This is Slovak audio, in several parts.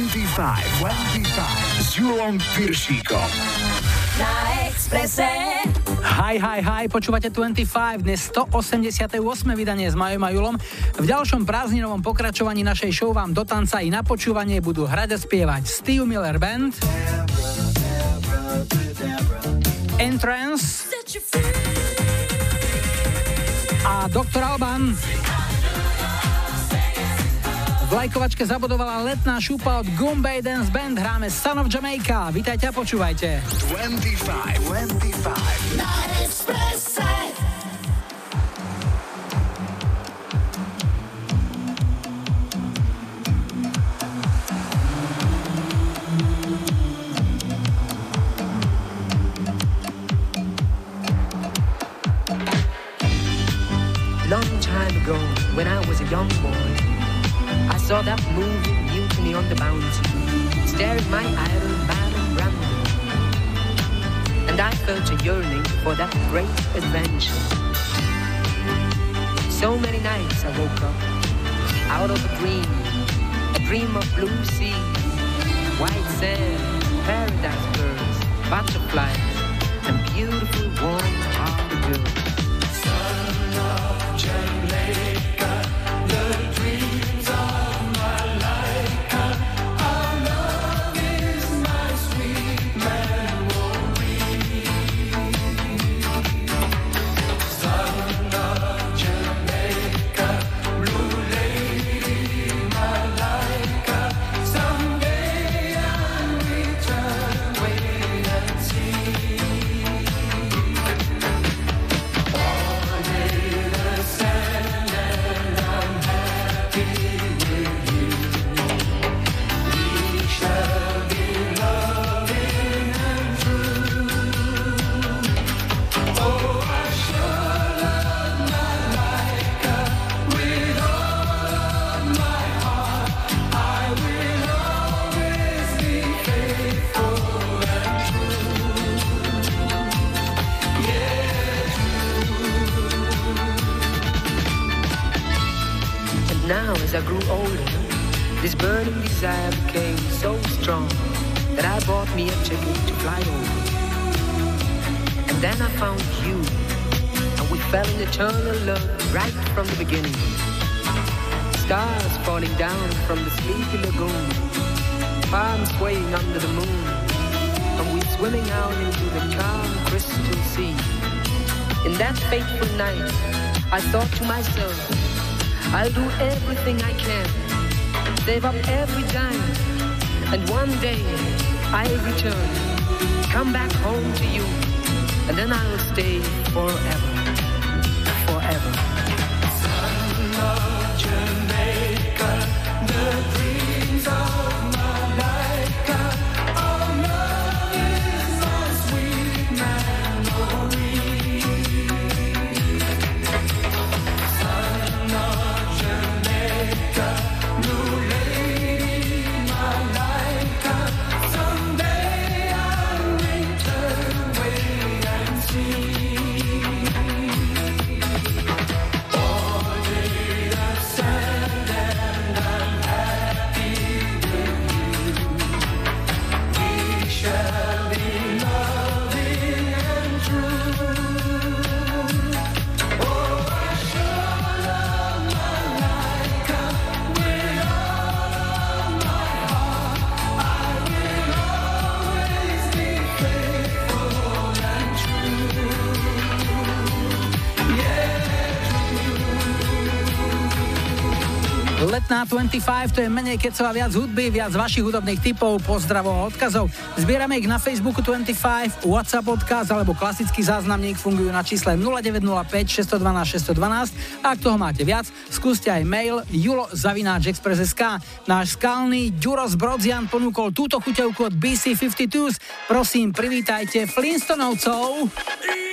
25, 25 s Julom Piršíkom. Na Exprese. Hi, hi, hi, počúvate 25, dnes 188. vydanie s Majom a Julom. V ďalšom prázdninovom pokračovaní našej show vám do tanca i na počúvanie budú hrať a spievať Steve Miller Band, Entrance a Dr. Alban. V lajkovačke zabudovala letná šupa od Goombay Dance Band. Hráme Son of Jamaica. Vítajte a počúvajte. 25, 25. Na. Long time ago, when I was a young boy, saw that movie Mutiny on the Bounty, staring my idol Marlon Brando. And I felt a yearning for that great adventure. So many nights I woke up out of a dream, a dream of blue sea, white sand, paradise birds, butterflies, and beautiful warm-hearted girls. And burning desire became so strong that I bought me a ticket to fly over. And then I found you, and we fell in eternal love right from the beginning. Stars falling down from the sleepy lagoon, palms swaying under the moon, and we swimming out into the calm crystal sea. In that fateful night, I thought to myself, I'll do everything I can, save up every dime, and one day I'll return, come back home to you, and then I'll stay forever, forever. Letná 25, to je menej kecov a viac hudby, viac vašich hudobných typov, pozdravov a odkazov. Zbierame ich na Facebooku 25, WhatsApp odkaz alebo klasický záznamník fungujú na čísle 0905 612 612. Ak toho máte viac, skúste aj mail julo.express.sk. Náš skalný Ďuro Brodzian ponúkol túto chuťovku od BC52. Prosím, privítajte Flintstonovcov. Flintstones,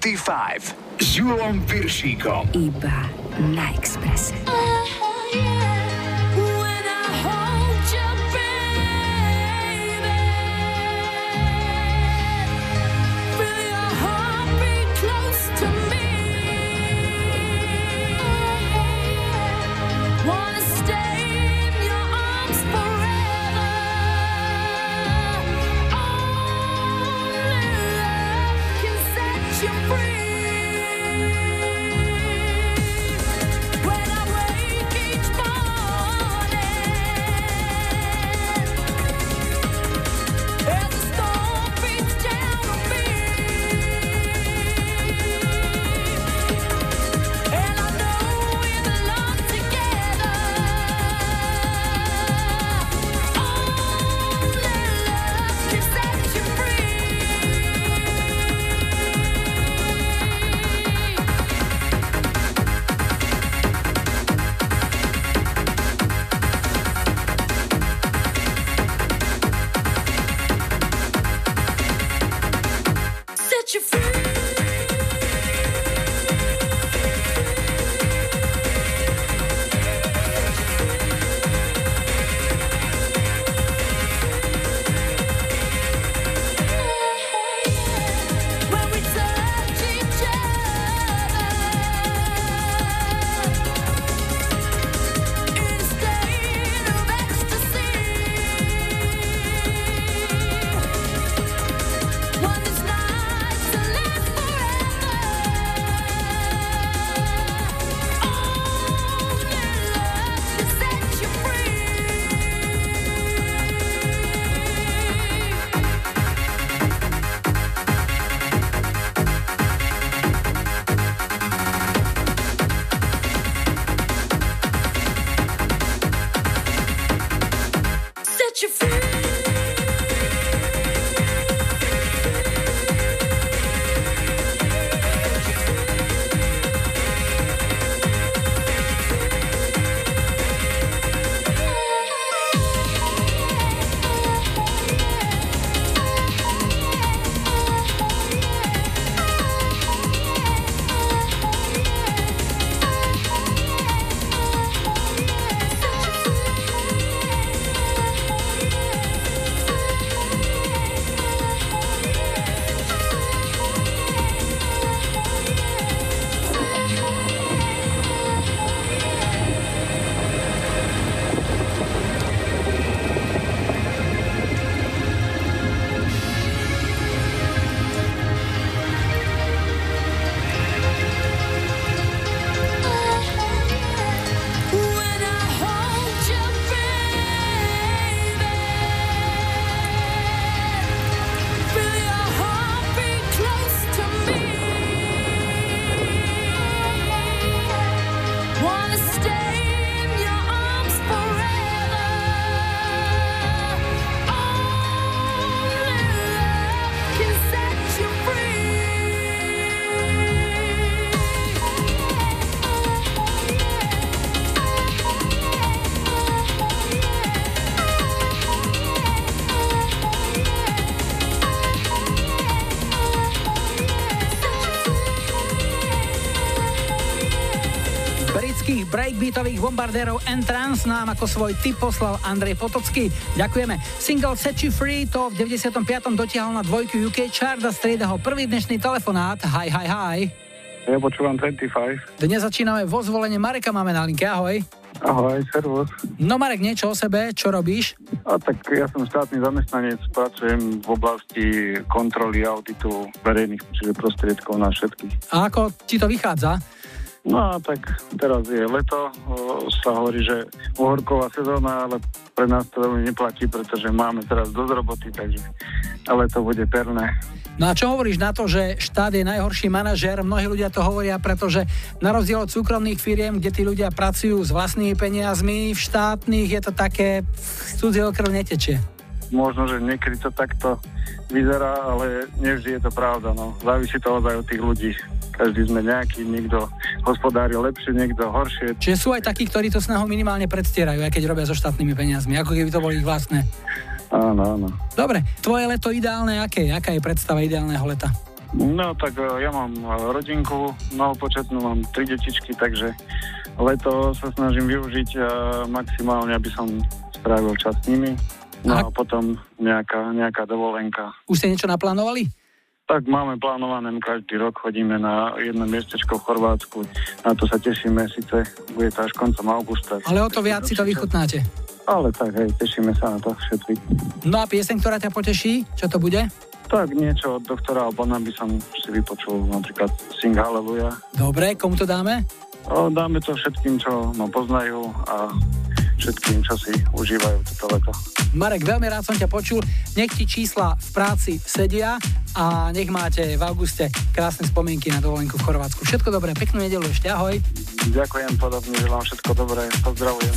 25 s Julom Piršíkom. Iba na Expresse. Bombardérov Entrance nám ako svoj tip poslal Andrej Potocký. Ďakujeme. Single Set You Free to v 95. dotiahol na dvojku UK chart a strieda ho prvý dnešný telefonát. Hi, hi, hi. Ja počúvam 25. Dnes začíname vo zvolenie Mareka máme na linke. Ahoj. Ahoj, servus. No Marek, niečo o sebe, čo robíš? A tak ja som štátny zamestnanec, pracujem v oblasti kontroly auditu verejných čiže prostriedkov na všetkých. A ako ti to vychádza? No a tak teraz je leto, sa hovorí, že uhorková sezóna, ale pre nás to veľmi neplatí, pretože máme teraz dosť roboty, takže ale to bude perné. No a čo hovoríš na to, že štát je najhorší manažér? Mnohí ľudia to hovoria, pretože na rozdiel od súkromných firiem, kde tí ľudia pracujú s vlastnými peniazmi, v štátnych je to také, cudzieho krv netečie. Možno, že niekedy to takto vyzerá, ale nevždy je to pravda. No. Závisí to ozaj od tých ľudí. Každý sme nejaký, niekto hospodári lepšie, niekto horšie. Čiže sú aj takí, ktorí to snahu minimálne predstierajú, aj keď robia so štátnymi peniazmi, ako keby to boli ich vlastné. Áno, áno. Dobre, tvoje leto ideálne aké? Aká je predstava ideálneho leta? No tak e, ja mám e, rodinku mnohopočetnú, mám tri detičky, takže leto sa snažím využiť e, maximálne, aby som strávil čas s nimi. No a potom nejaká, nejaká dovolenka. Už ste niečo naplánovali? Tak máme plánované, každý rok chodíme na jedno miestečko v Chorvátsku. Na to sa tešíme, síce bude to až koncom augusta. Ale o to viac si to vychutnáte. Ale tak, hej, tešíme sa na to všetci. No a pieseň, ktorá ťa poteší, čo to bude? Tak niečo od doktora Albana by som si vypočul, napríklad Sing Hallelujah. Dobre, komu to dáme? O, dáme to všetkým, čo ma poznajú a všetkým, čo si užívajú toto leto. Marek, veľmi rád som ťa počul. Nech ti čísla v práci sedia a nech máte v auguste krásne spomienky na dovolenku v Chorvátsku. Všetko dobré, peknú nedelu ešte, ahoj. Ďakujem podobne, želám všetko dobré, pozdravujem.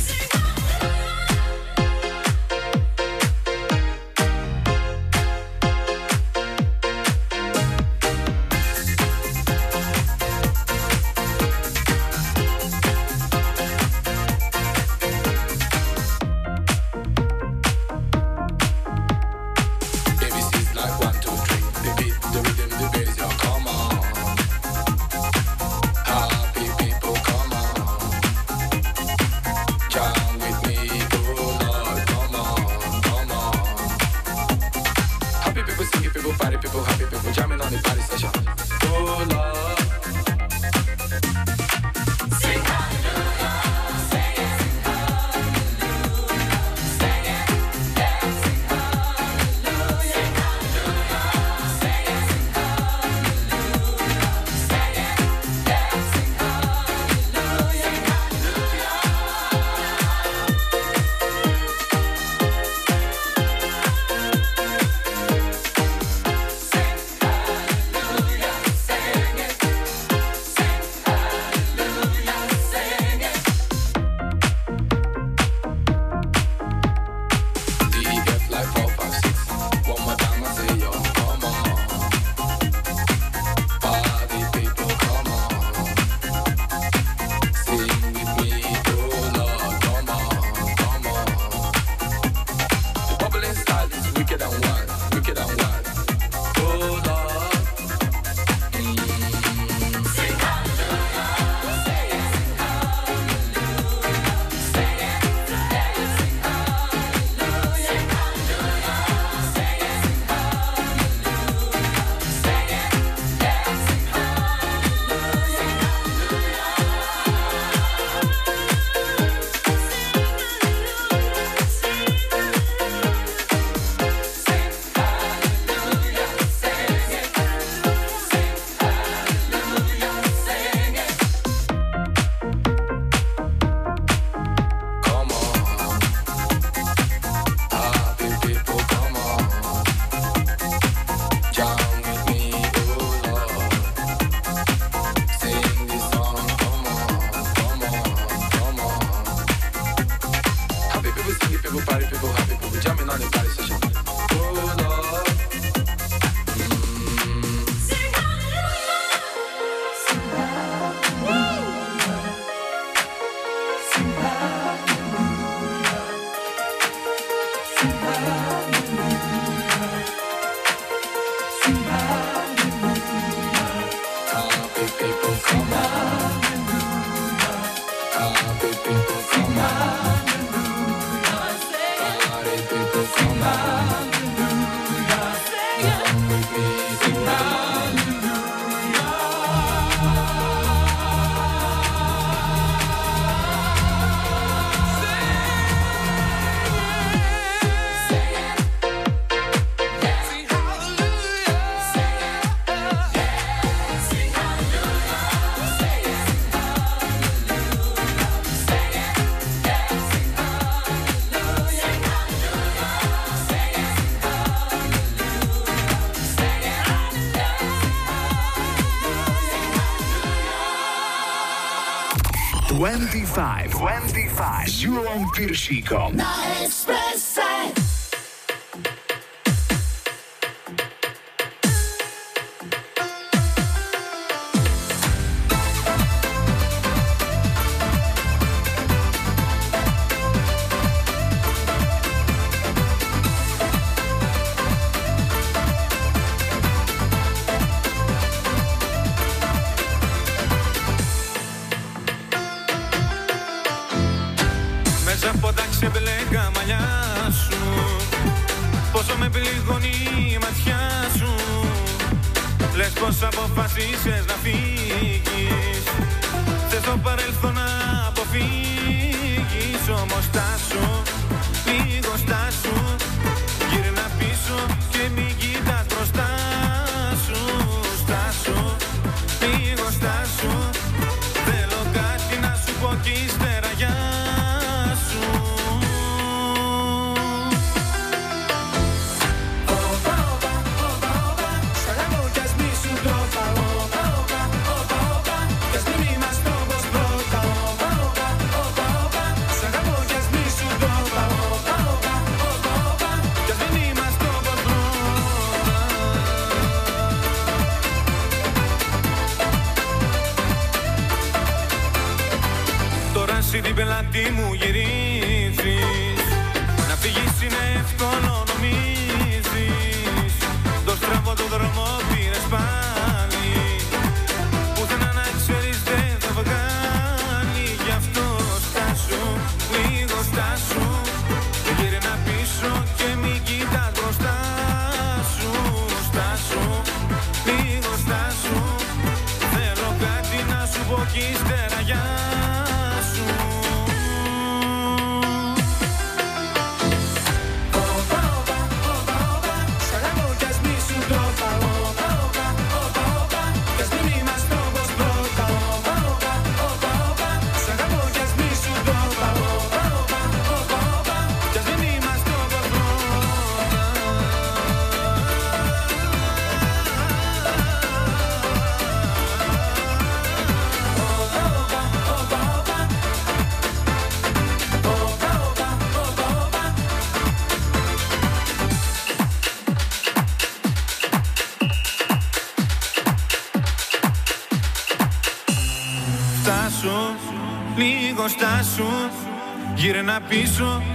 Piršíkom.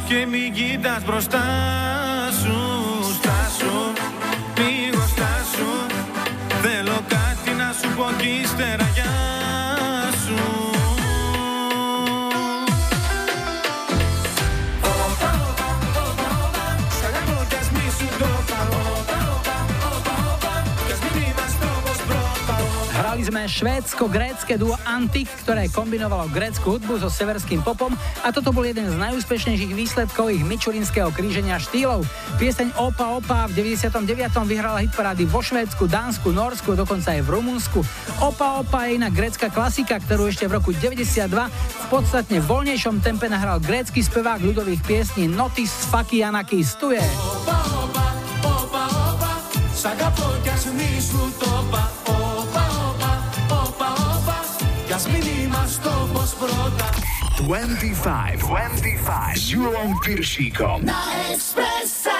και μην κοιτάς μπροστά. švédsko-grécké duo Antik, ktoré kombinovalo grécku hudbu so severským popom a toto bol jeden z najúspešnejších výsledkov ich mičurinského kríženia štýlov. Pieseň Opa Opa v 99. vyhrala hitparády vo Švédsku, Dánsku, Norsku, dokonca aj v Rumunsku. Opa Opa je iná grécka klasika, ktorú ešte v roku 92 v podstatne voľnejšom tempe nahral grécky spevák ľudových piesní Notis Fakianakis. Tu je. Opa, opa, opa, opa, opa, Ας μην είμαστε όπως πρώτα 25 25 Júlom Piršíkom na Expresse.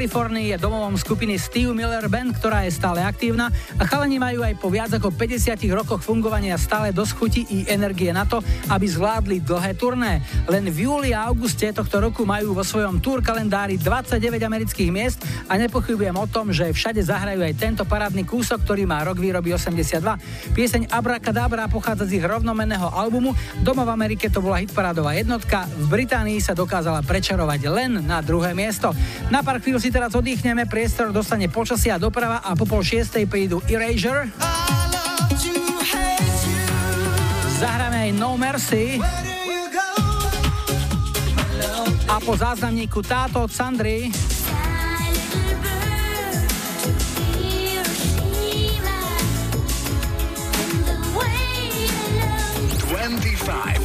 Kalifornii je domovom skupiny Steve Miller Band, ktorá je stále aktívna a chalani majú aj po viac ako 50 rokoch fungovania stále dosť chuti i energie na to, aby zvládli dlhé turné. Len v júli a auguste tohto roku majú vo svojom tour kalendári 29 amerických miest a nepochybujem o tom, že všade zahrajú aj tento parádny kúsok, ktorý má rok výroby 82. Pieseň Abracadabra pochádza z ich rovnomenného albumu. Doma v Amerike to bola hitparádová jednotka, v Británii sa dokázala prečarovať len na druhé miesto. Na pár chvíľ si teraz oddychneme, priestor dostane počasia a doprava a po pol šiestej prídu Erasure. Zahráme aj No Mercy. A po záznamníku táto od Sandry 25,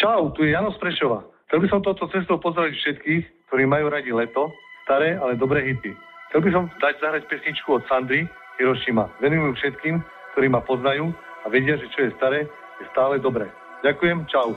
Čau, tu je Jano Prešova. Chcel by som touto cestou pozdraviť všetkých, ktorí majú radi leto, staré, ale dobré hity. Chcel by som dať zahrať pesničku od Sandry Hiroshima. Venujem ju všetkým, ktorí ma poznajú a vedia, že čo je staré, je stále dobré. Ďakujem, čau.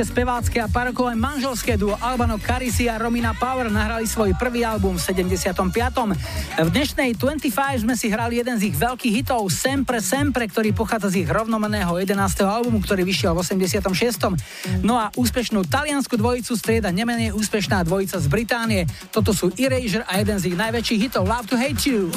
slovenské spevácké a parkové manželské duo Albano Carisi a Romina Power nahrali svoj prvý album v 75. V dnešnej 25 sme si hrali jeden z ich veľkých hitov Sempre Sempre, ktorý pochádza z ich rovnomeného 11. albumu, ktorý vyšiel v 86. No a úspešnú taliansku dvojicu strieda nemenej úspešná dvojica z Británie. Toto sú Erasure a jeden z ich najväčších hitov Love to Hate You.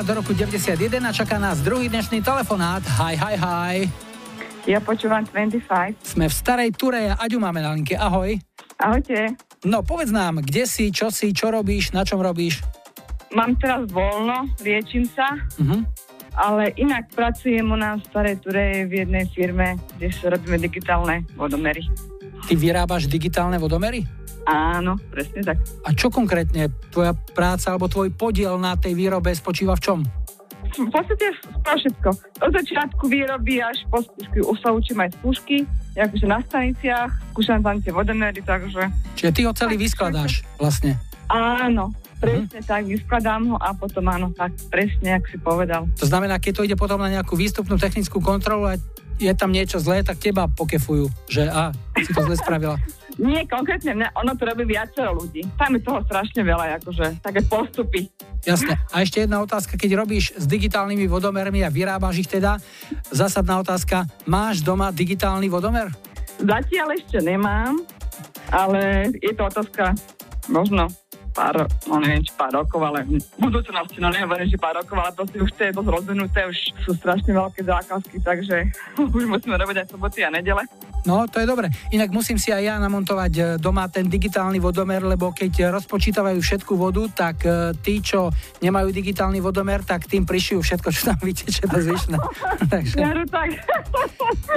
Návrat do roku 91 a čaká nás druhý dnešný telefonát. Hi, hi, hi. Ja počúvam 25. Sme v starej Ture a Aďu máme na linke. Ahoj. Ahojte. No povedz nám, kde si, čo si, čo robíš, na čom robíš? Mám teraz voľno, liečím sa, Mhm. ale inak pracujem u nás v Starej Ture v jednej firme, kde robíme digitálne vodomery. Ty vyrábaš digitálne vodomery? Áno, presne tak. A čo konkrétne tvoja práca alebo tvoj podiel na tej výrobe spočíva v čom? V podstate to všetko. Od začiatku výroby až po skúšky. Už sa učím aj skúšky, akože na staniciach, skúšam tam tie vodomery, takže Čiže ty ho celý vyskladáš vlastne. áno, presne tak, vyskladám ho a potom áno, tak presne, ak si povedal. To znamená, keď to ide potom na nejakú výstupnú technickú kontrolu a je tam niečo zlé, tak teba pokefujú, že a, si to zle spravila. Nie, konkrétne mne, ono to robí viacero ľudí. Tam je toho strašne veľa, akože také postupy. Jasne. A ešte jedna otázka, keď robíš s digitálnymi vodomermi a vyrábaš ich teda, zásadná otázka, máš doma digitálny vodomer? Zatiaľ ešte nemám, ale je to otázka možno pár, no neviem, či pár rokov, ale v budúcnosti, no nehovorím, že pár rokov, ale proste už to je dosť rozvinuté, už sú strašne veľké zákazky, takže už musíme robiť aj soboty a nedele. No, to je dobre. Inak musím si aj ja namontovať e, doma ten digitálny vodomer, lebo keď rozpočítavajú všetku vodu, tak e, tí, čo nemajú digitálny vodomer, tak tým prišijú všetko, čo tam vyteče do zvyšné. Takže,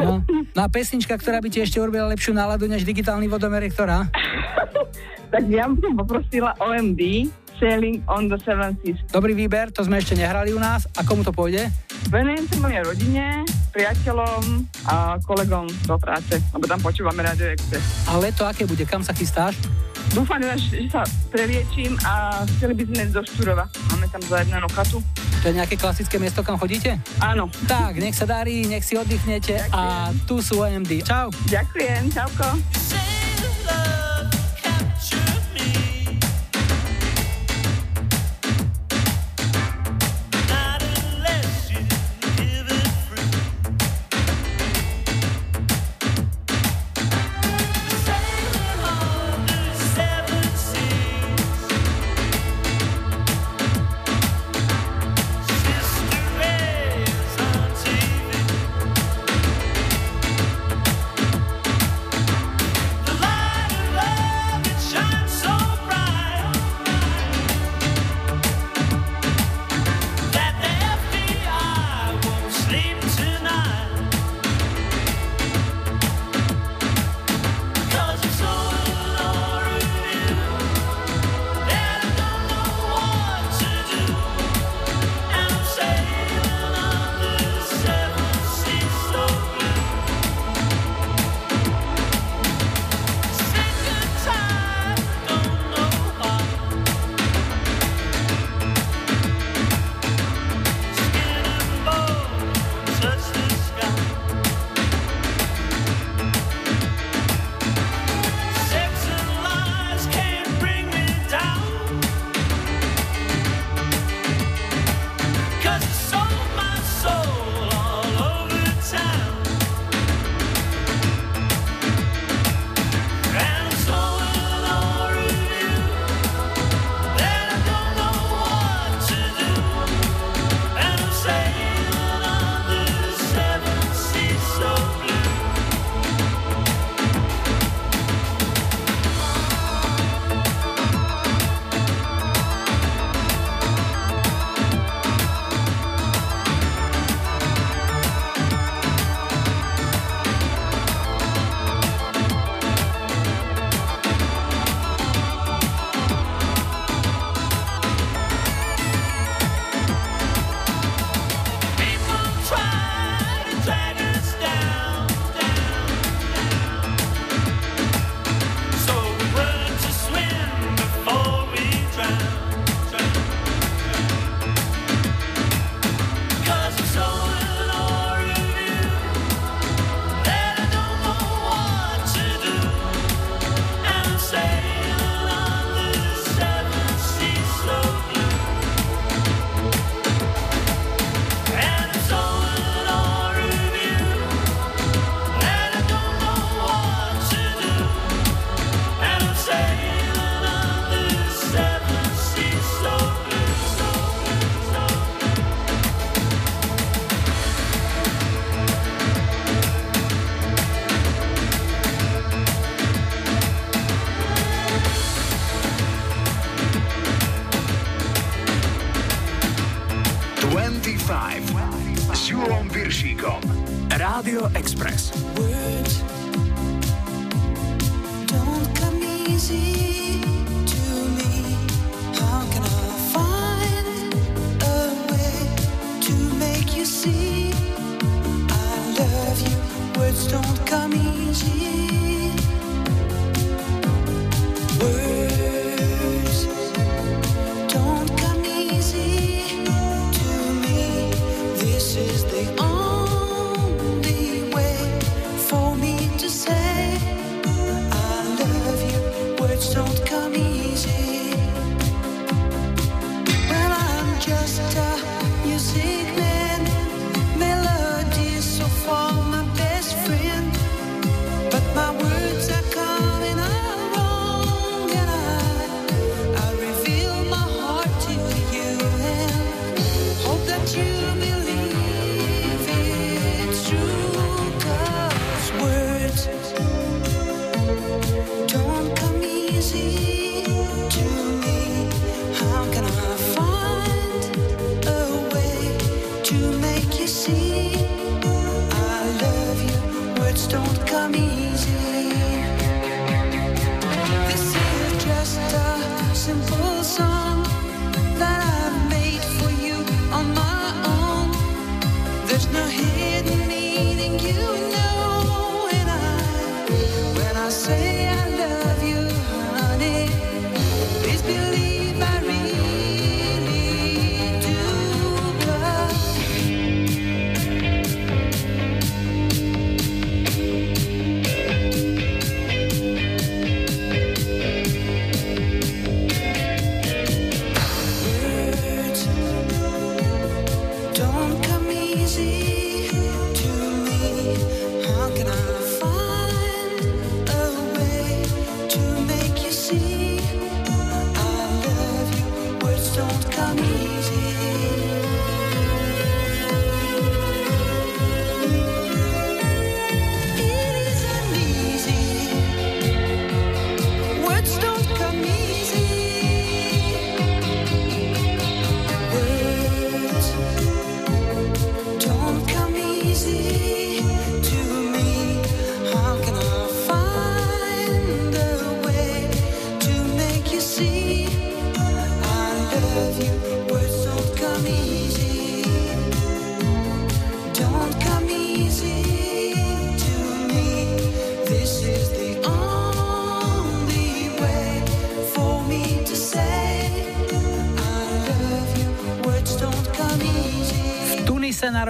no. no a pesnička, ktorá by ti ešte urobila lepšiu náladu než digitálny vodomer, je ktorá? tak ja by som poprosila OMD, Sailing on the Seven Seas. Dobrý výber, to sme ešte nehrali u nás. A komu to pôjde? Venujem sa mojej rodine, priateľom a kolegom do práce, lebo tam počúvame Radio Express. A leto aké bude? Kam sa chystáš? Dúfam, že sa preliečím a chceli by sme ísť do Štúrova. Máme tam zajednanú chatu. To je nejaké klasické miesto, kam chodíte? Áno. Tak, nech sa darí, nech si oddychnete a tu sú OMD. Čau. Ďakujem, čauko.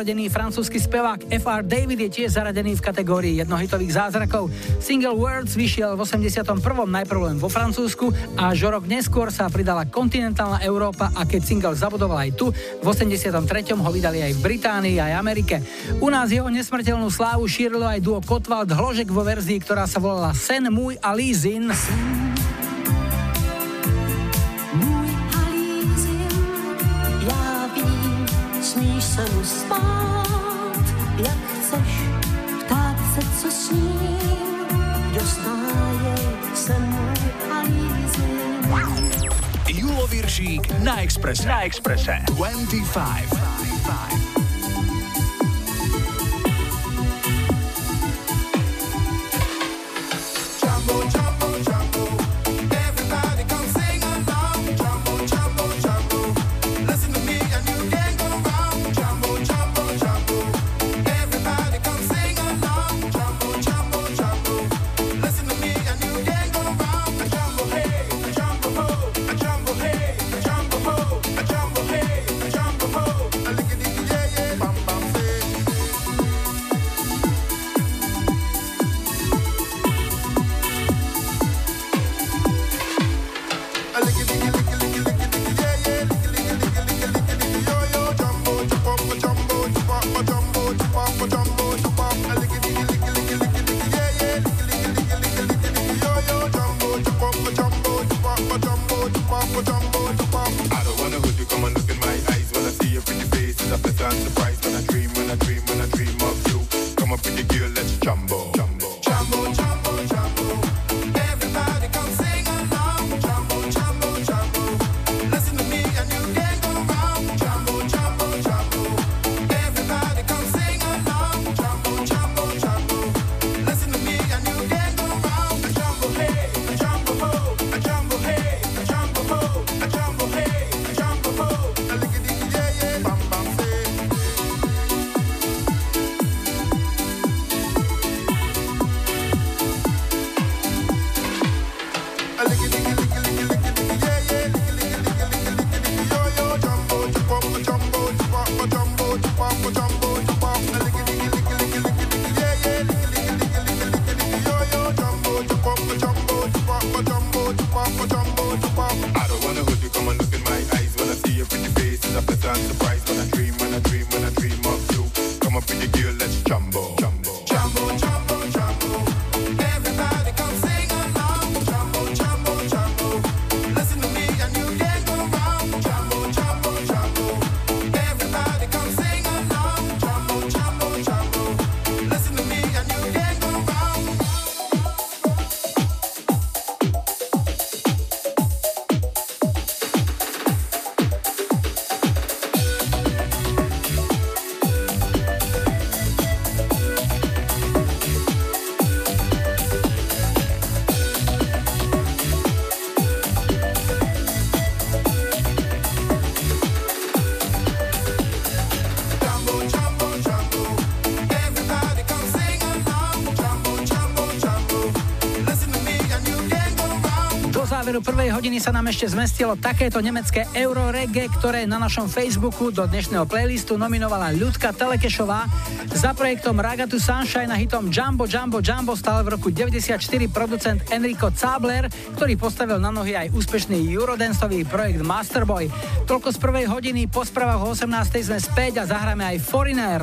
zaradený francúzsky spevák FR David je tiež zaradený v kategórii jednohitových zázrakov. Single Words vyšiel v 81. najprv len vo Francúzsku a žorok neskôr sa pridala kontinentálna Európa a keď single zabudoval aj tu, v 83. ho vydali aj v Británii aj Amerike. U nás jeho nesmrteľnú slávu šírilo aj duo Kotwald Hložek vo verzii, ktorá sa volala Sen môj a Lízin. Sen 25. záveru prvej hodiny sa nám ešte zmestilo takéto nemecké euro reggae, ktoré na našom Facebooku do dnešného playlistu nominovala Ľudka Telekešová. Za projektom Raga to Sunshine a hitom Jumbo Jumbo Jumbo stal v roku 94 producent Enrico Zabler, ktorý postavil na nohy aj úspešný eurodanceový projekt Masterboy. Toľko z prvej hodiny, po správach o 18. sme späť a zahráme aj Foreigner.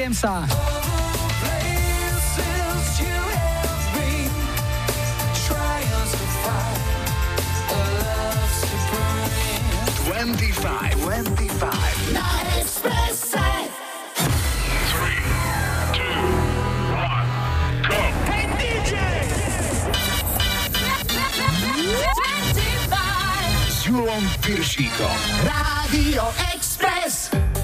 Williamsa. Twenty-five. Twenty-five. Na Expresse. Hey DJ! S Julom Piršíkom. Rádio Express.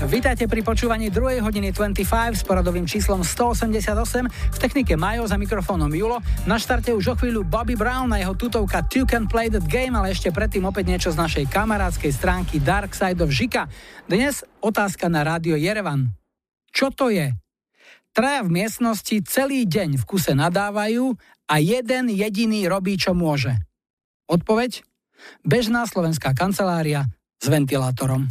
Vítajte pri počúvaní 2. hodiny 25 s poradovým číslom 188. V technike Majo za mikrofónom Julo. Na štarte už o chvíľu Bobby Brown a jeho tutovka Two Can Play That Game, ale ešte predtým opäť niečo z našej kamarádskej stránky Dark Side of Žika. Dnes otázka na rádio Jerevan. Čo to je? Traja v miestnosti celý deň v kuse nadávajú a jeden jediný robí, čo môže. Odpoveď? Bežná slovenská kancelária s ventilátorom.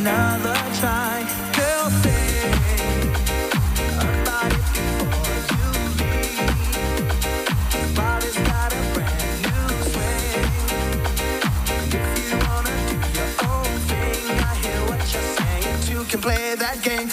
another try. Girl, think about it before you leave. Body's got a brand new swing. If you wanna your own thing, I hear what you're saying. You can play that game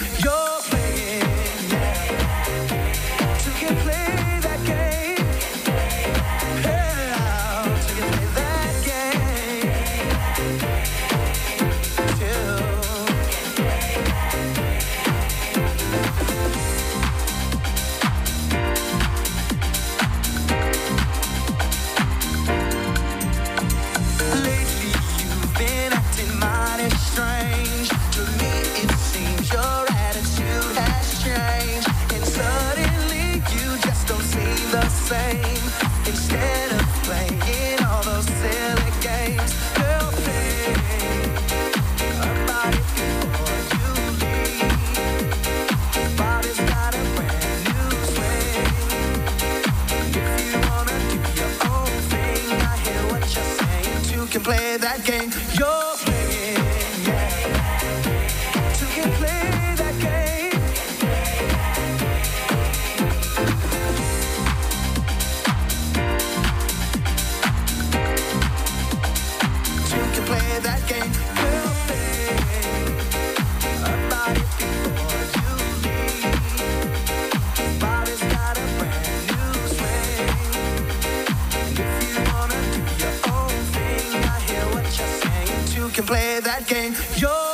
can that game you're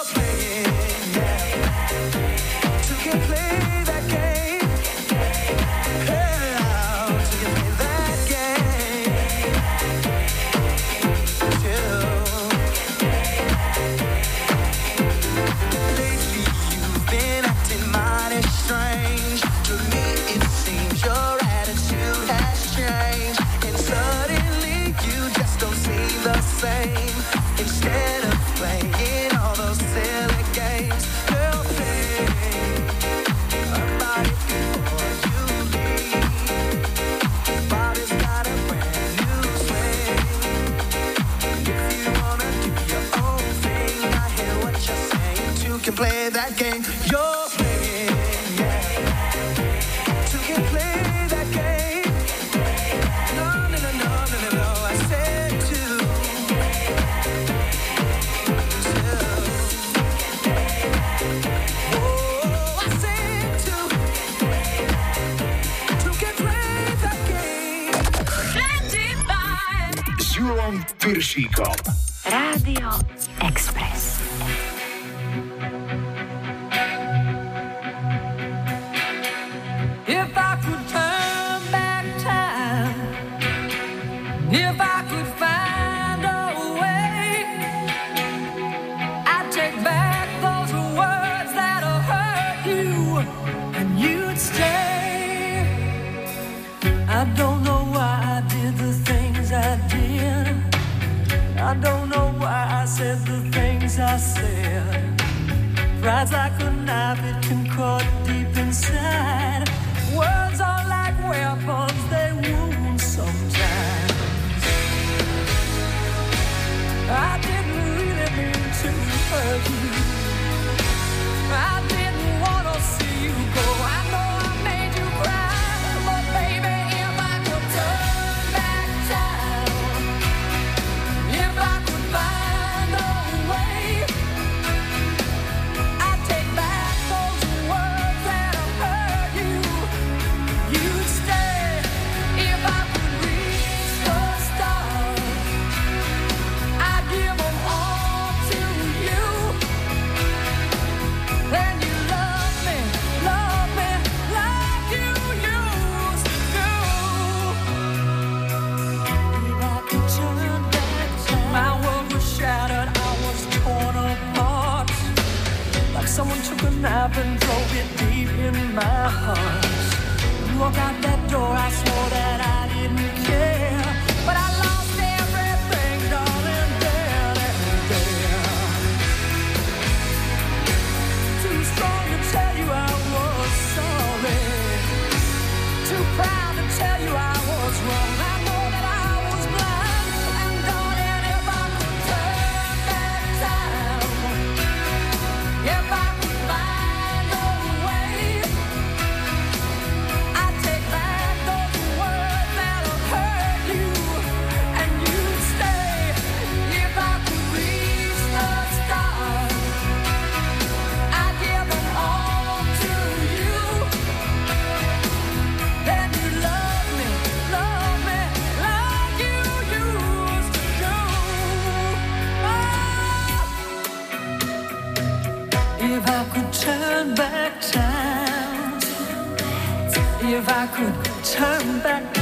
if I could turn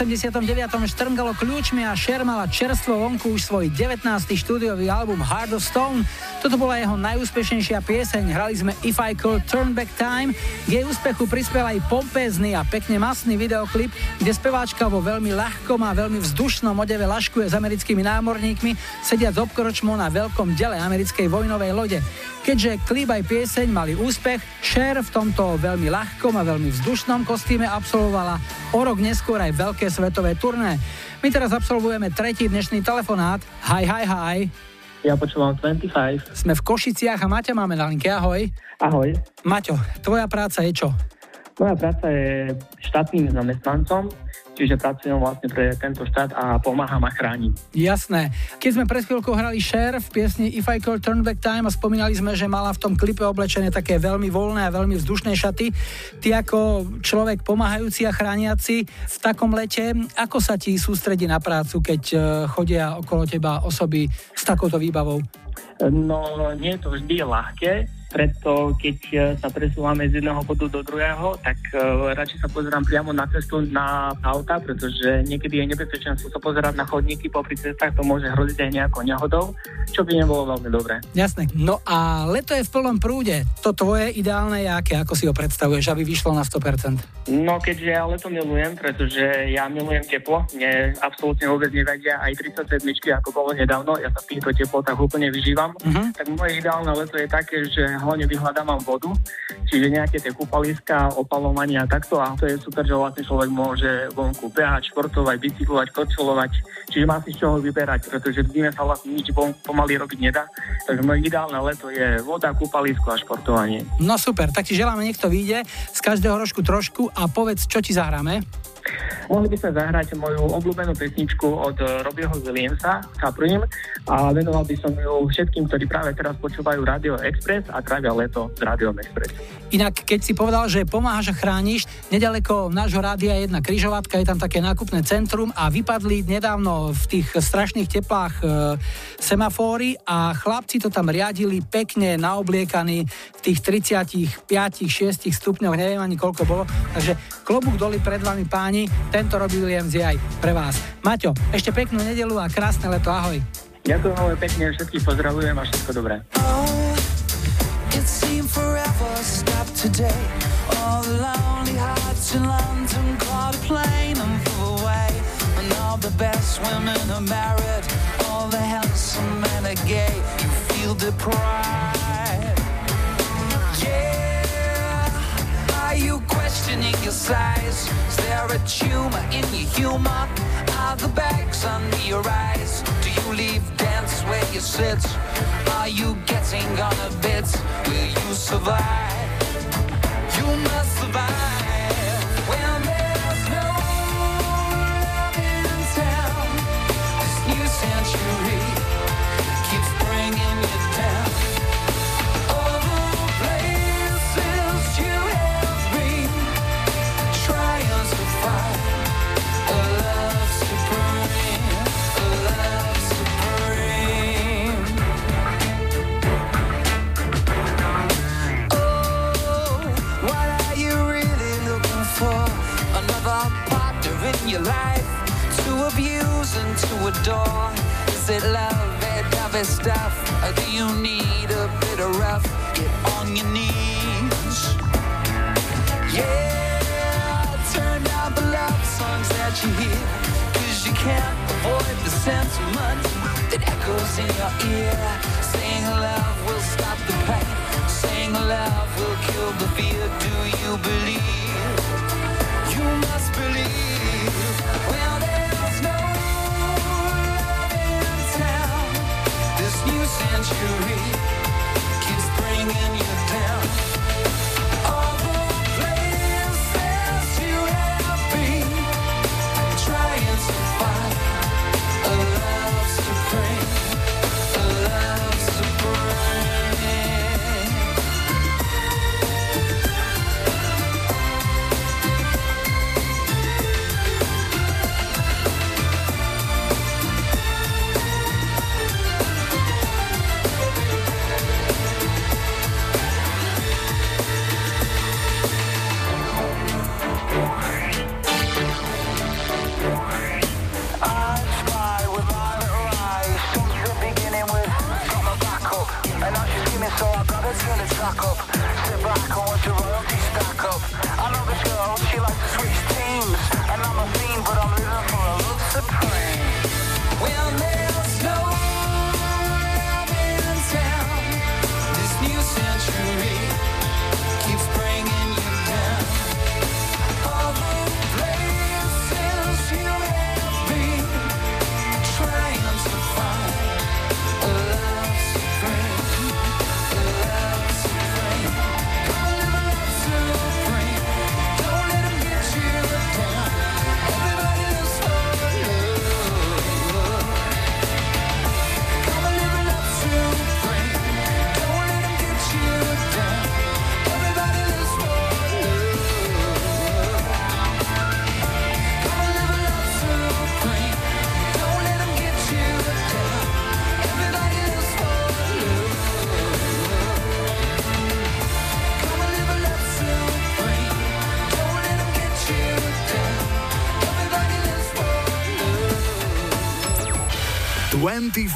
89. štrngalo kľúčmi a Cher mala čerstvo vonku už svoj 19. štúdiový album Heart of Stone. Toto bola jeho najúspešnejšia pieseň. Hrali sme If I Could Turn Back Time. K jej úspechu prispel aj pompézny a pekne masný videoklip, kde speváčka vo veľmi ľahkom a veľmi vzdušnom odeve laškuje s americkými námorníkmi, sediac obkročmo na veľkom dele americkej vojnovej lode. Keďže klip aj pieseň mali úspech, Cher v tomto veľmi ľahkom a veľmi vzdušnom kostýme absolvovala o rok neskôr aj veľké svetové turné. My teraz absolvujeme tretí dnešný telefonát. Hi, hi, hi. Ja počúvam 25. Sme v Košiciach a Maťa máme na linke. Ahoj. Ahoj. Maťo, tvoja práca je čo? Moja práca je štátnym zamestnancom, čiže pracujem vlastne pre tento štát a pomáham a chránim. Jasné. Keď sme pred chvíľkou hrali Cher v piesni If I Could Turn Back Time a spomínali sme, že mala v tom klipe oblečené také veľmi voľné a veľmi vzdušné šaty, ty ako človek pomáhajúci a chrániaci v takom lete, ako sa ti sústredí na prácu, keď eh, chodia okolo teba osoby s takouto výbavou? No, nie je to vždy ľahké, preto keď e, sa presúvame z jedného bodu do druhého, tak uh, radšej sa pozerám priamo na cestu na auta, pretože niekedy je nebezpečenstvo sa pozerať na chodníky popri cestách, to môže hroziť aj nejakou nehodou, čo by nebolo veľmi dobré. Jasné. No a leto je v plnom prúde. To tvoje ideálne je aké? Ako si ho predstavuješ, aby vyšlo na 100%? No keďže ja leto milujem, pretože ja milujem teplo, mne absolútne vôbec nevadia aj 37 ako bolo nedávno, ja sa v týchto teplotách úplne vyžívam, Mhm. tak moje ideálne leto je také, že hlavne vyhľadávam vodu, čiže nejaké tie kúpaliska, opalovanie a takto a to je super, že vlastne človek môže vonku behať, športovať, bicyklovať, korčulovať, čiže má si z čoho vyberať, pretože v zime sa vlastne nič vonku pomaly robiť nedá, takže moje ideálne leto je voda, kúpalisko a športovanie. No super, tak ti želáme, nech to vyjde z každého rožku trošku a povedz, čo ti zahráme. Mohli by sme zahrať moju obľúbenú pesničku od eh, Robbieho Williamsa, Supreme, a venoval by som ju všetkým, ktorí práve teraz počúvajú Radio Express a trávia leto s Rádiom Express. Inak, keď si povedal, že pomáhaš a chrániš, nedaleko nášho rádia je jedna kryžovatka, je tam také nákupné centrum a vypadli nedávno v tých strašných teplách e, semafóry a chlapci to tam riadili pekne naobliekaní v tých 35-6 stupňoch, neviem ani koľko bolo, takže klobúk doli pred vami páni, tento robí William aj pre vás. Maťo, ešte peknú nedelu a krásne leto, ahoj. Ďakujem veľmi pekne, všetkých pozdravujem a všetko dobré. And all the best women are married. All the handsome men are gay. You feel deprived. Questioning your size? Is there a tumor in your humor? Are the bags under your eyes? Do you leave dance where you sit? Are you getting on a bit? Will you survive? You must survive. Your life to abuse and to adore. Is it love, dovey stuff, or do you need a bit of rough? Get on your knees. Yeah, turn down the love songs that you hear. Cause you can't avoid the sentiment that echoes in your ear. Saying love will stop the pain. Saying love will kill the fear. Do you believe? Century keeps bringing you down.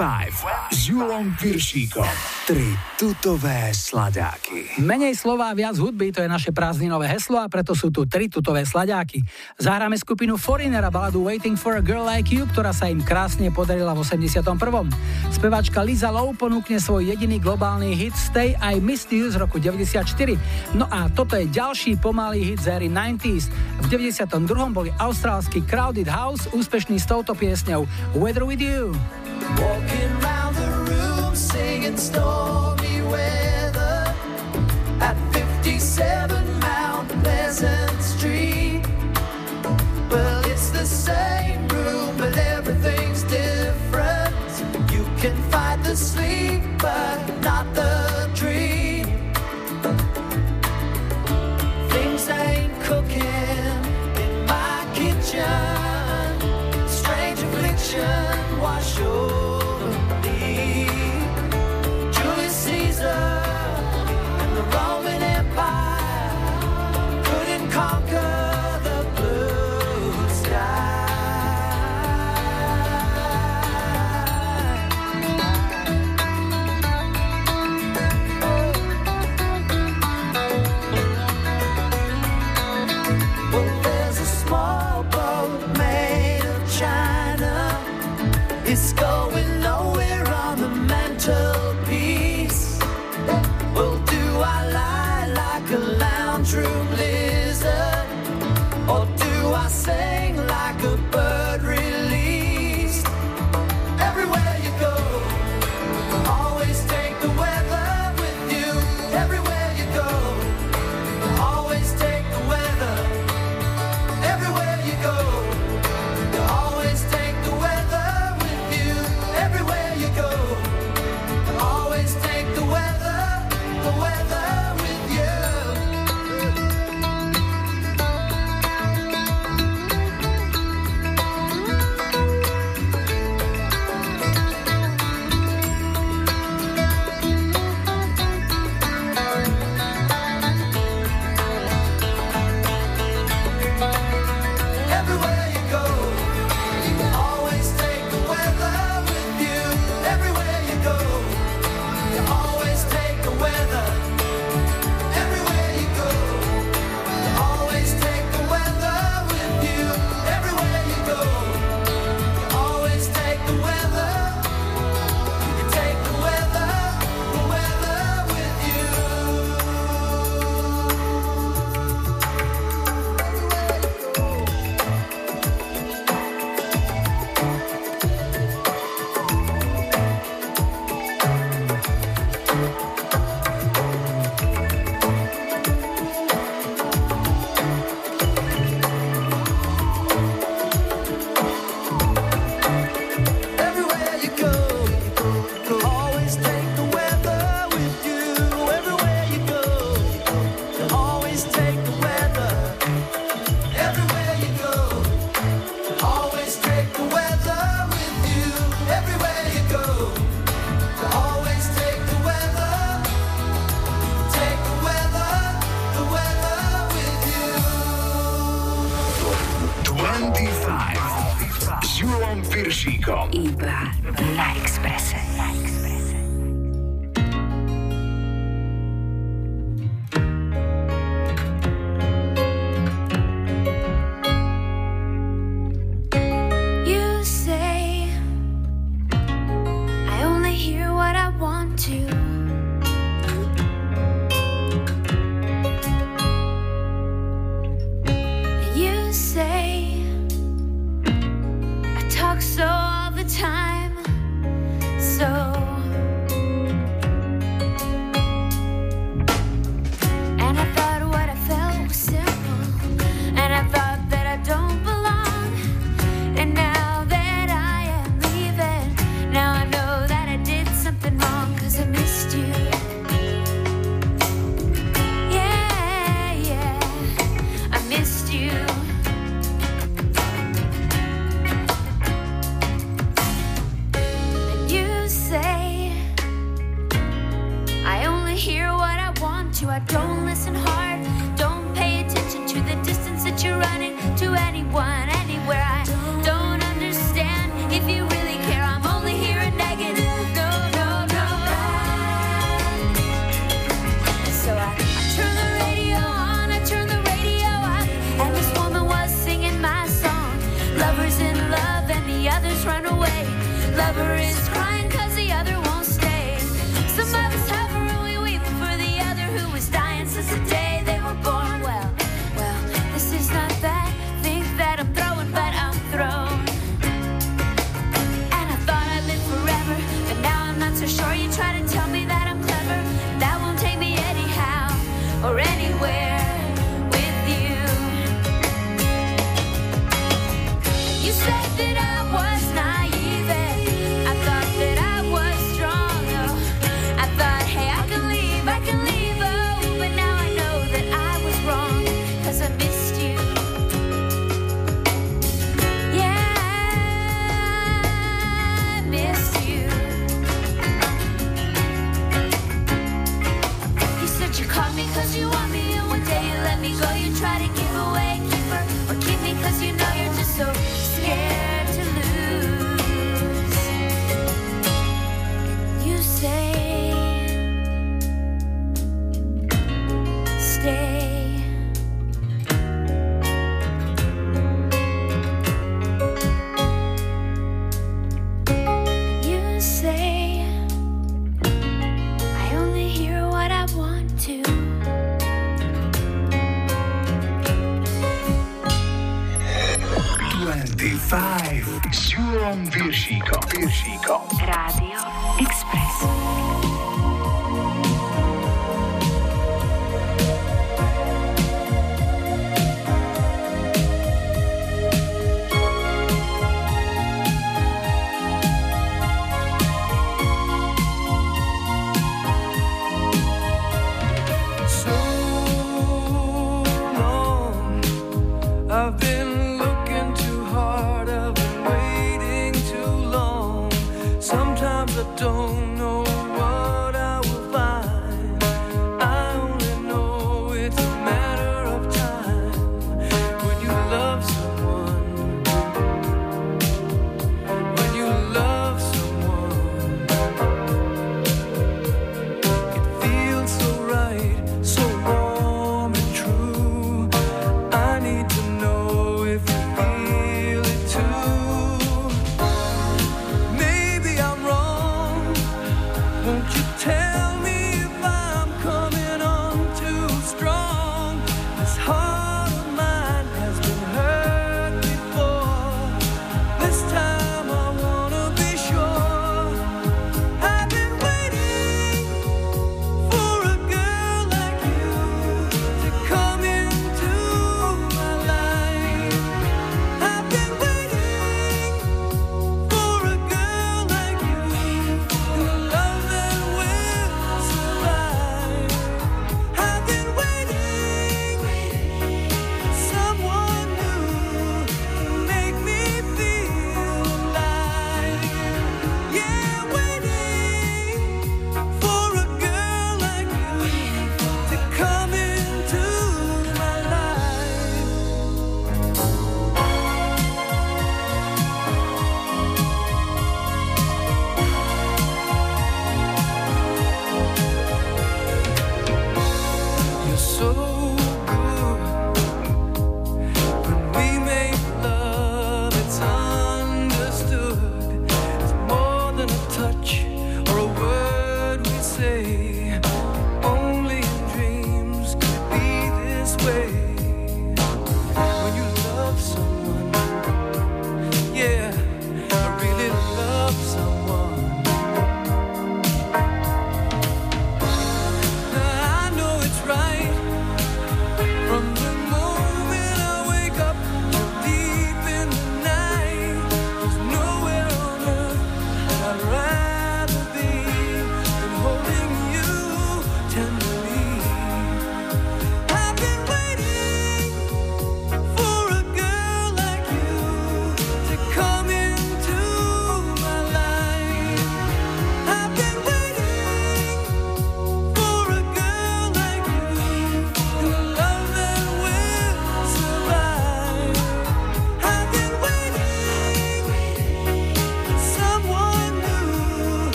25 s Julom Piršíkom. Tri tutové sladáky. Menej slova viac hudby, to je naše prázdninové heslo a preto sú tu tri tutové sladáky. Zahráme skupinu Foreigner a baladu Waiting for a Girl Like You, ktorá sa im krásne podarila v 81. Spevačka Liza Low ponúkne svoj jediný globálny hit Stay I Missed You z roku 94. No a toto je ďalší pomalý hit z éry 90s. V 92. boli austrálsky Crowded House úspešný s touto piesňou Weather With You. Walking round the room singing stormy weather at 57 Mount Pleasant Street. Well, it's the same room, but everything's different. You can fight the sleep, but not the dream. Things ain't cooking in my kitchen wash over me. Julius Caesar and the Roman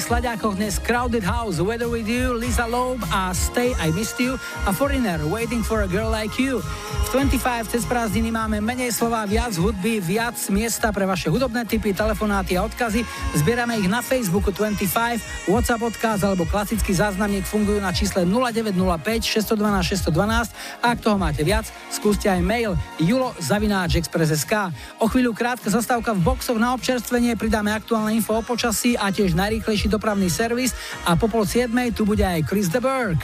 troch tutových slaďákoch dnes Crowded House, Weather With You, Lisa Loeb a Stay I Missed You a Foreigner, Waiting for a Girl Like You. V 25 cez prázdniny máme menej slova, viac hudby, viac miesta pre vaše hudobné typy, telefonáty a odkazy. Zbierame ich na Facebooku 25, WhatsApp odkaz alebo klasický záznamník fungujú na čísle 0905 612 612 a ak toho máte viac, skúste aj mail julo zavináč express.sk. O chvíľu krátka zastávka v boxoch na občerstvenie, pridáme aktuálne info o počasí a tiež najrýchlejší dopravný servis a po pol siedmej tu bude aj Chris de Burg.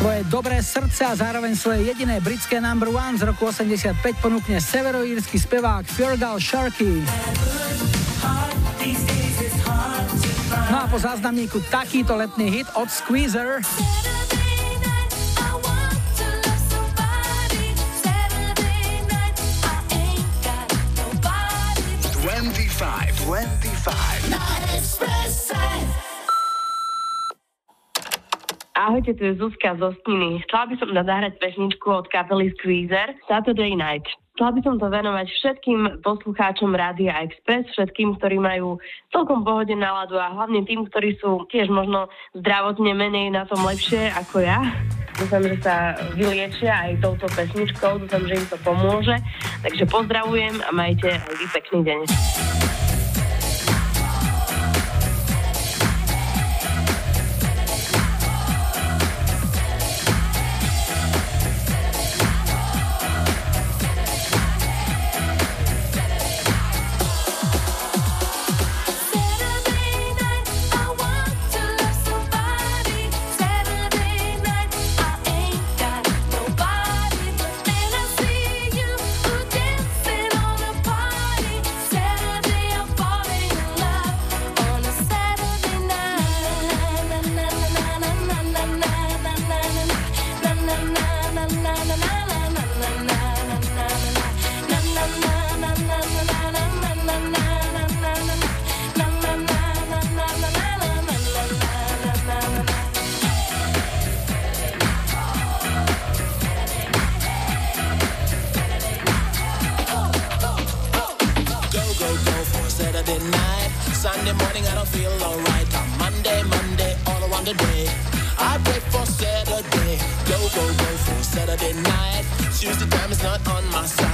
Svoje dobré srdce a zároveň svoje jediné britské number one z roku 85 ponúkne severoírsky spevák Fjordal Sharky. No a po záznamníku takýto letný hit od Squeezer. 25, 25. Ahojte, tu je Zuzka z Ostiny. Chcela by som zahrať pesničku od kapely Squeezer Saturday Night. Chcela by som to venovať všetkým poslucháčom Rádia Express, všetkým, ktorí majú celkom pohode náladu a hlavne tým, ktorí sú tiež možno zdravotne menej na tom lepšie ako ja. Dúfam, že sa vyliečia aj touto pesničkou, dúfam, že im to pomôže. Takže pozdravujem a majte aj vy pekný deň. Morning, I don't feel alright. On Monday, Monday, all around the day. I pray for Saturday. Go, go, go for Saturday night. Tuesday time is not on my side.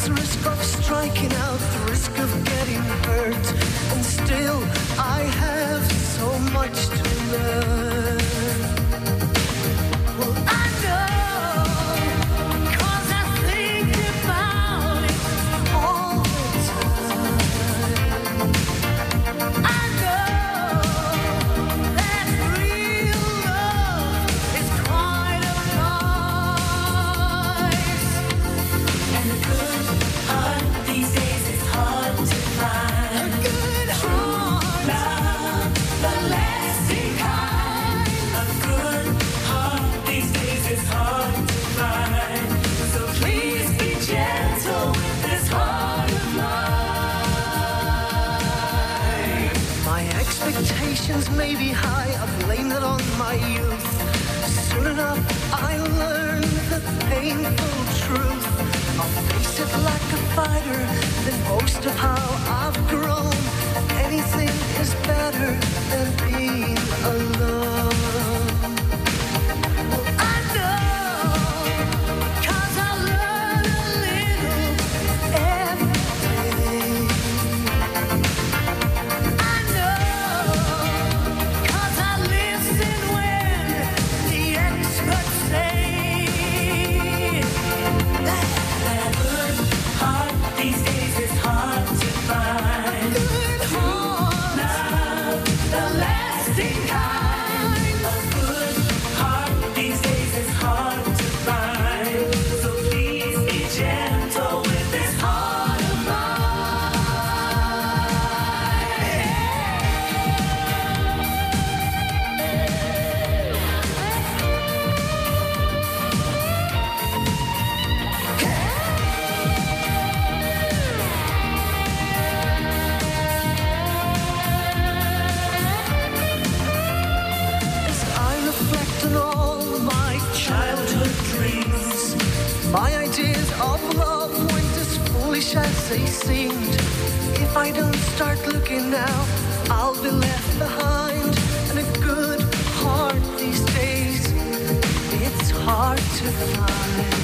There's the risk of striking out, the risk of getting hurt. And still, I have so much to learn. painful truth. I'll face it like a fighter Then boast of how I've grown. Anything is better than being alone. they seemed. If I don't start looking now, I'll be left behind. And a good heart these days, it's hard to find.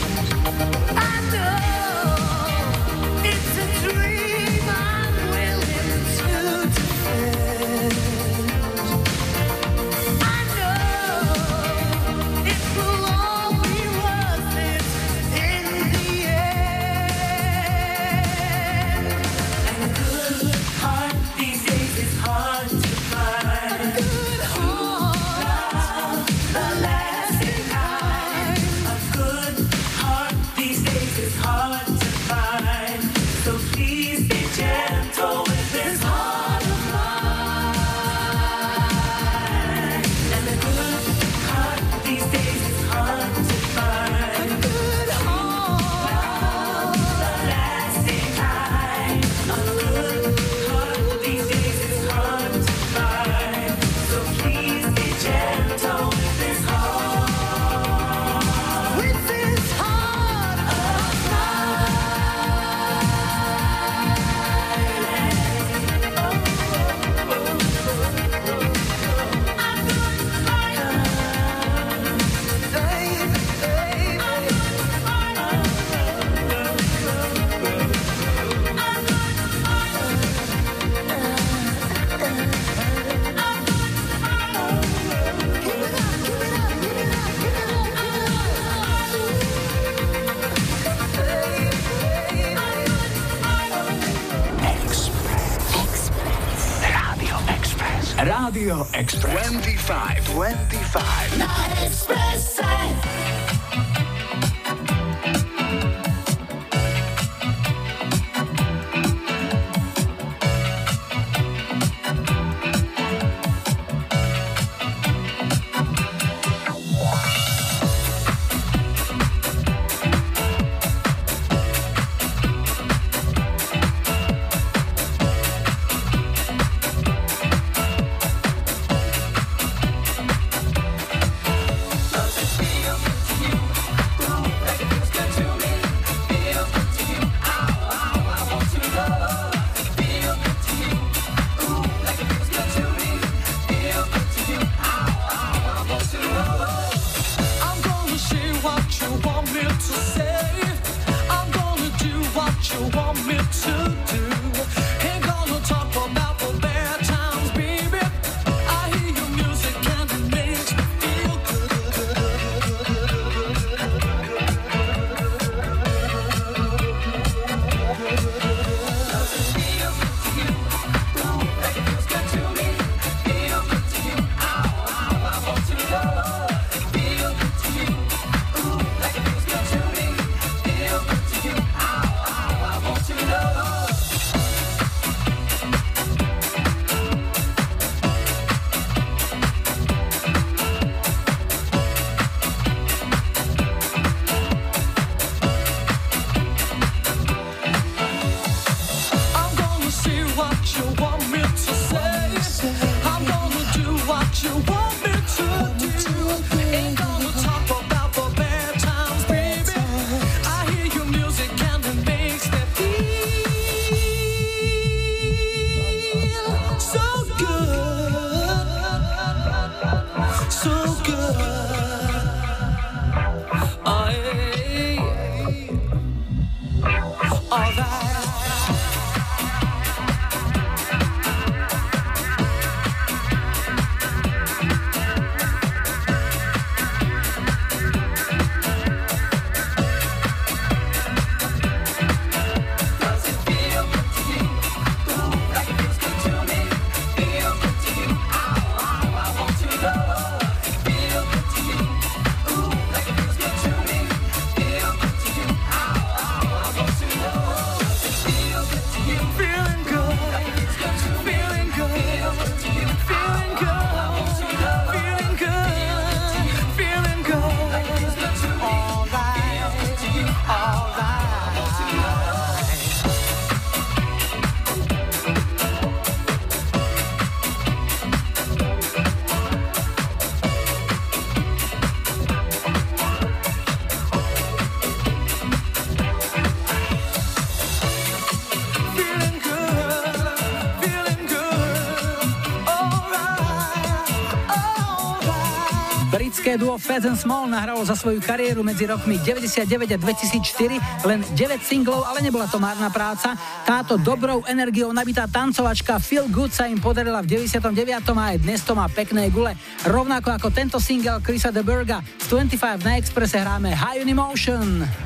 Fat and Small nahralo za svoju kariéru medzi rokmi 99 a 2004 len 9 singlov, ale nebola to márna práca. Táto dobrou energiou nabitá tancovačka Feel Good sa im podarila v 99 a aj dnes to má pekné gule. Rovnako ako tento single Chrisa de Burga z 25 na Expresse hráme High on Motion.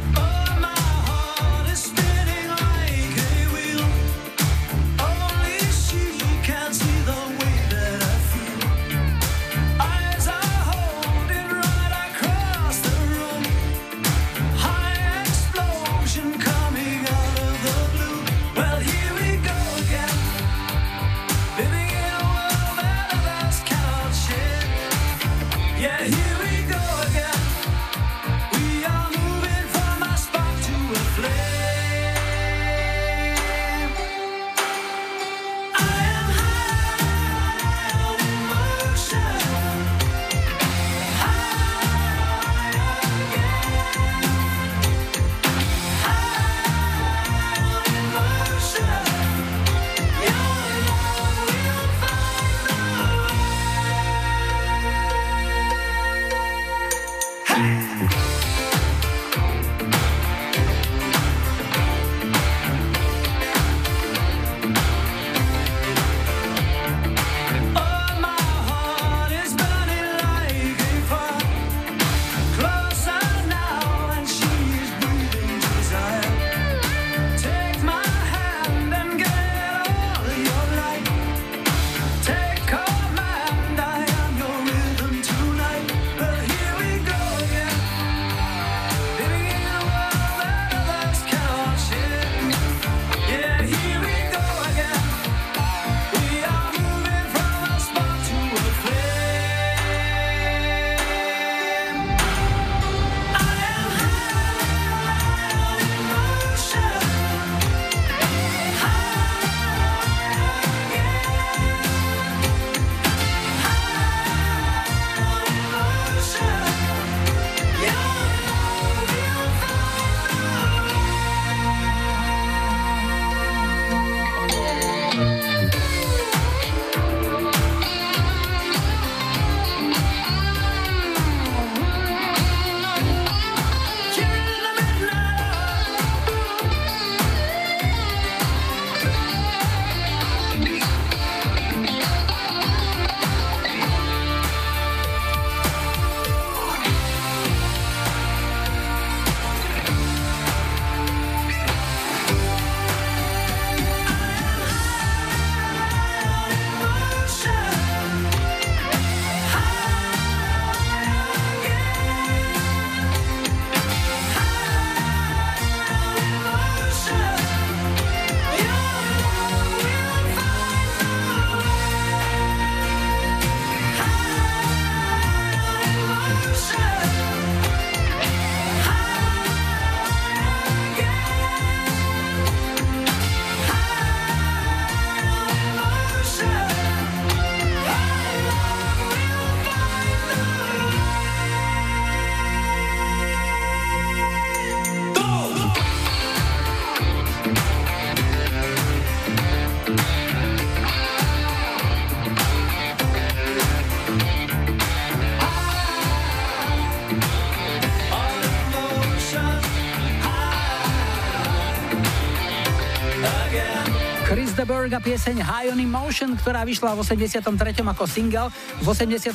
De Burgh a pieseň High on Emotion, ktorá vyšla v 83. ako single, v 84.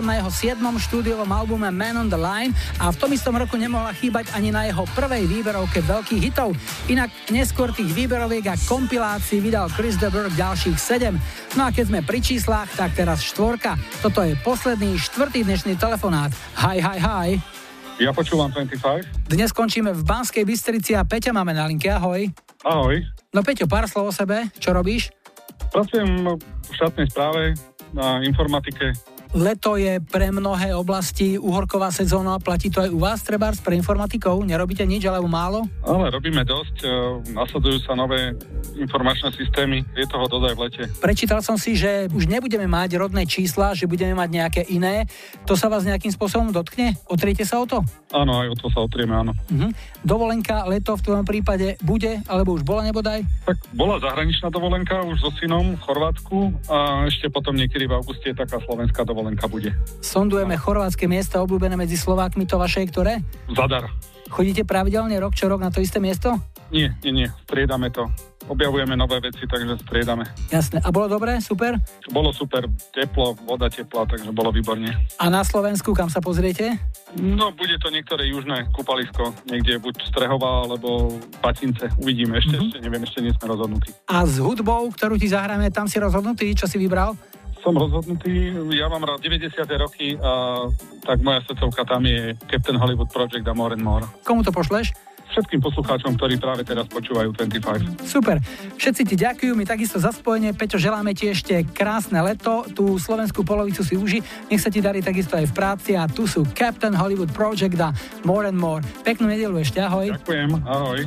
na jeho 7. štúdiovom albume Man on the Line a v tom istom roku nemohla chýbať ani na jeho prvej výberovke veľkých hitov. Inak neskôr tých výberoviek a kompilácií vydal Chris de ďalších 7. No a keď sme pri číslach, tak teraz štvorka. Toto je posledný štvrtý dnešný telefonát. Hi, hi, hi. Ja počúvam 25. Dnes končíme v Banskej Bystrici a Peťa máme na linke. Ahoj. Ahoj. No Peťo, pár slov o sebe. Čo robíš? Pracujem v štátnej správe na informatike. Leto je pre mnohé oblasti uhorková sezóna, platí to aj u vás, trebárs, pre informatikov? Nerobíte nič, alebo málo? Ale robíme dosť, e, nasadujú sa nové informačné systémy, je toho dosť aj v lete. Prečítal som si, že už nebudeme mať rodné čísla, že budeme mať nejaké iné. To sa vás nejakým spôsobom dotkne? Otriete sa o to? Áno, aj o to sa otrieme, áno. Mhm. Dovolenka, leto v tvojom prípade bude, alebo už bola nebodaj? Tak bola zahraničná dovolenka už so synom v Chorvátsku a ešte potom niekedy v auguste taká slovenská dovolenka bude. Sondujeme chorvátske miesta obľúbené medzi Slovákmi, to vaše je ktoré? Zadar. Chodíte pravidelne rok čo rok na to isté miesto? Nie, nie, nie, striedame to. Objavujeme nové veci, takže striedame. Jasné. A bolo dobré? Super? Bolo super, teplo, voda teplá, takže bolo výborne. A na Slovensku kam sa pozriete? No, bude to niektoré južné kúpalisko, niekde buď Strehova, alebo Patince. Uvidíme, ešte, Mhm. ešte neviem, ešte nie sme rozhodnutí. A s hudbou, ktorú ti zahráme, tam si rozhodnutý, čo si vybral? Som rozhodnutý, ja mám rád 90. roky a tak moja srdcovka tam je Captain Hollywood Project a More and More. Komu to pošleš? Všetkým poslucháčom, ktorí práve teraz počúvajú 25. Super. Všetci ti ďakujú, my takisto za spojenie. Peťo, želáme ti ešte krásne leto. Tú slovenskú polovicu si uži. Nech sa ti darí takisto aj v práci. A tu sú Captain Hollywood Project a More and More. Peknú nedelu ešte, ahoj. Ďakujem, ahoj.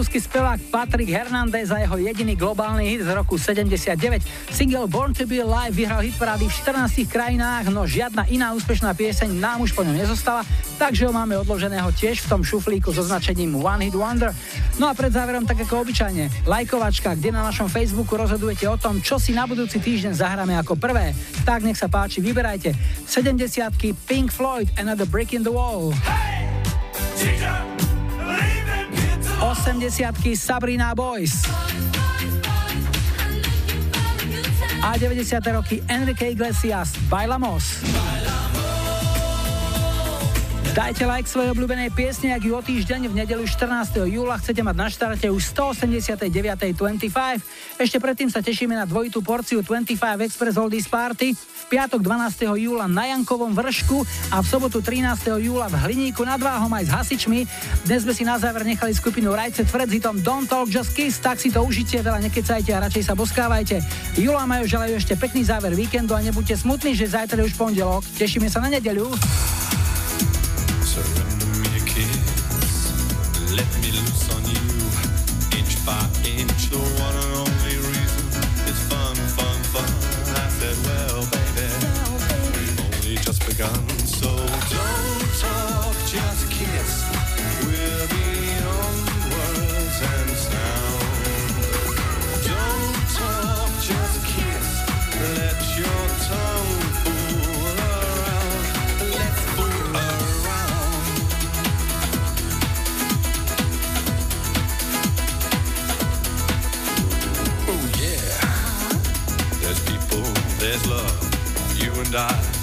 Francúzsky spevák Patrick Hernandez a jeho jediný globálny hit z roku 79. Single Born to be Alive vyhral hitparády v 14 krajinách, no žiadna iná úspešná pieseň nám už po ňom nezostala, takže ho máme odloženého tiež v tom šuflíku so značením One Hit Wonder. No a pred záverom tak ako obyčajne, lajkovačka, kde na našom Facebooku rozhodujete o tom, čo si na budúci týždeň zahráme ako prvé. Tak nech sa páči, vyberajte. 70 Pink Floyd, Another Brick in the Wall. 80 Sabrina Boys. A 90. roky Enrique Iglesias, Bailamos. Dajte like svojej obľúbenej piesne, ak ju o týždeň v nedelu 14. júla chcete mať na štarte už 189.25. Ešte predtým sa tešíme na dvojitú porciu 25 Express Oldies Party v piatok 12. júla na Jankovom vršku a v sobotu 13. júla v Hliníku nad Váhom aj s hasičmi. Dnes sme si na záver nechali skupinu Rajce Tvrdz hitom Don't Talk Just Kiss, tak si to užite, veľa nekecajte a radšej sa boskávajte. Júla majú želajú ešte pekný záver víkendu a nebuďte smutní, že zajtra je už pondelok. Tešíme sa na nedeľu. Begun. So don't talk, just kiss. We're beyond words and sound. Don't talk, just kiss. Let your tongue fool around. Let's fool around. Oh yeah. There's people, there's love. You and I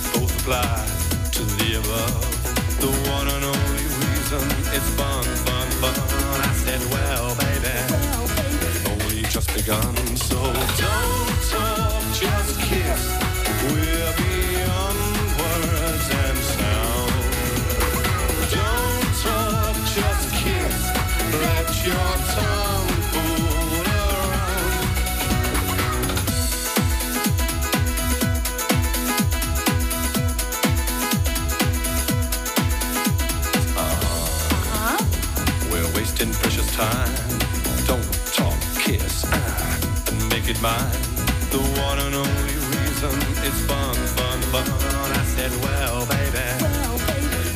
both to the above. The one and only reason it's fun, fun, fun. I said, well, baby, only just begun. So don't talk, just kiss. We're beyond words and sound. Don't talk, just kiss. Let your tongue time. Don't talk, kiss, ah, and make it mine. The one and only reason it's fun, fun, fun. I said, well, baby,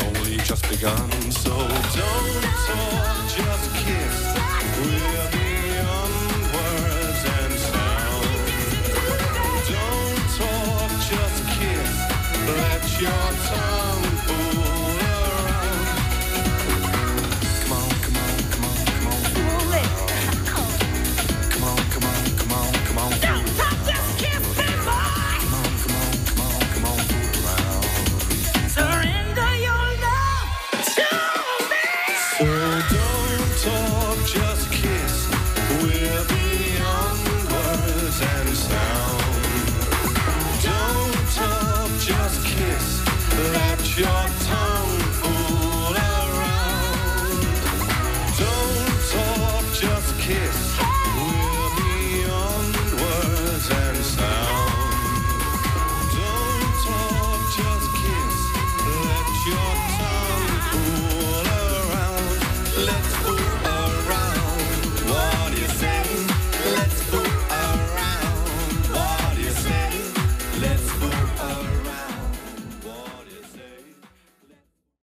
only just begun. So don't talk, just kiss. We're beyond words and sound. Don't talk, just kiss. Let your tongue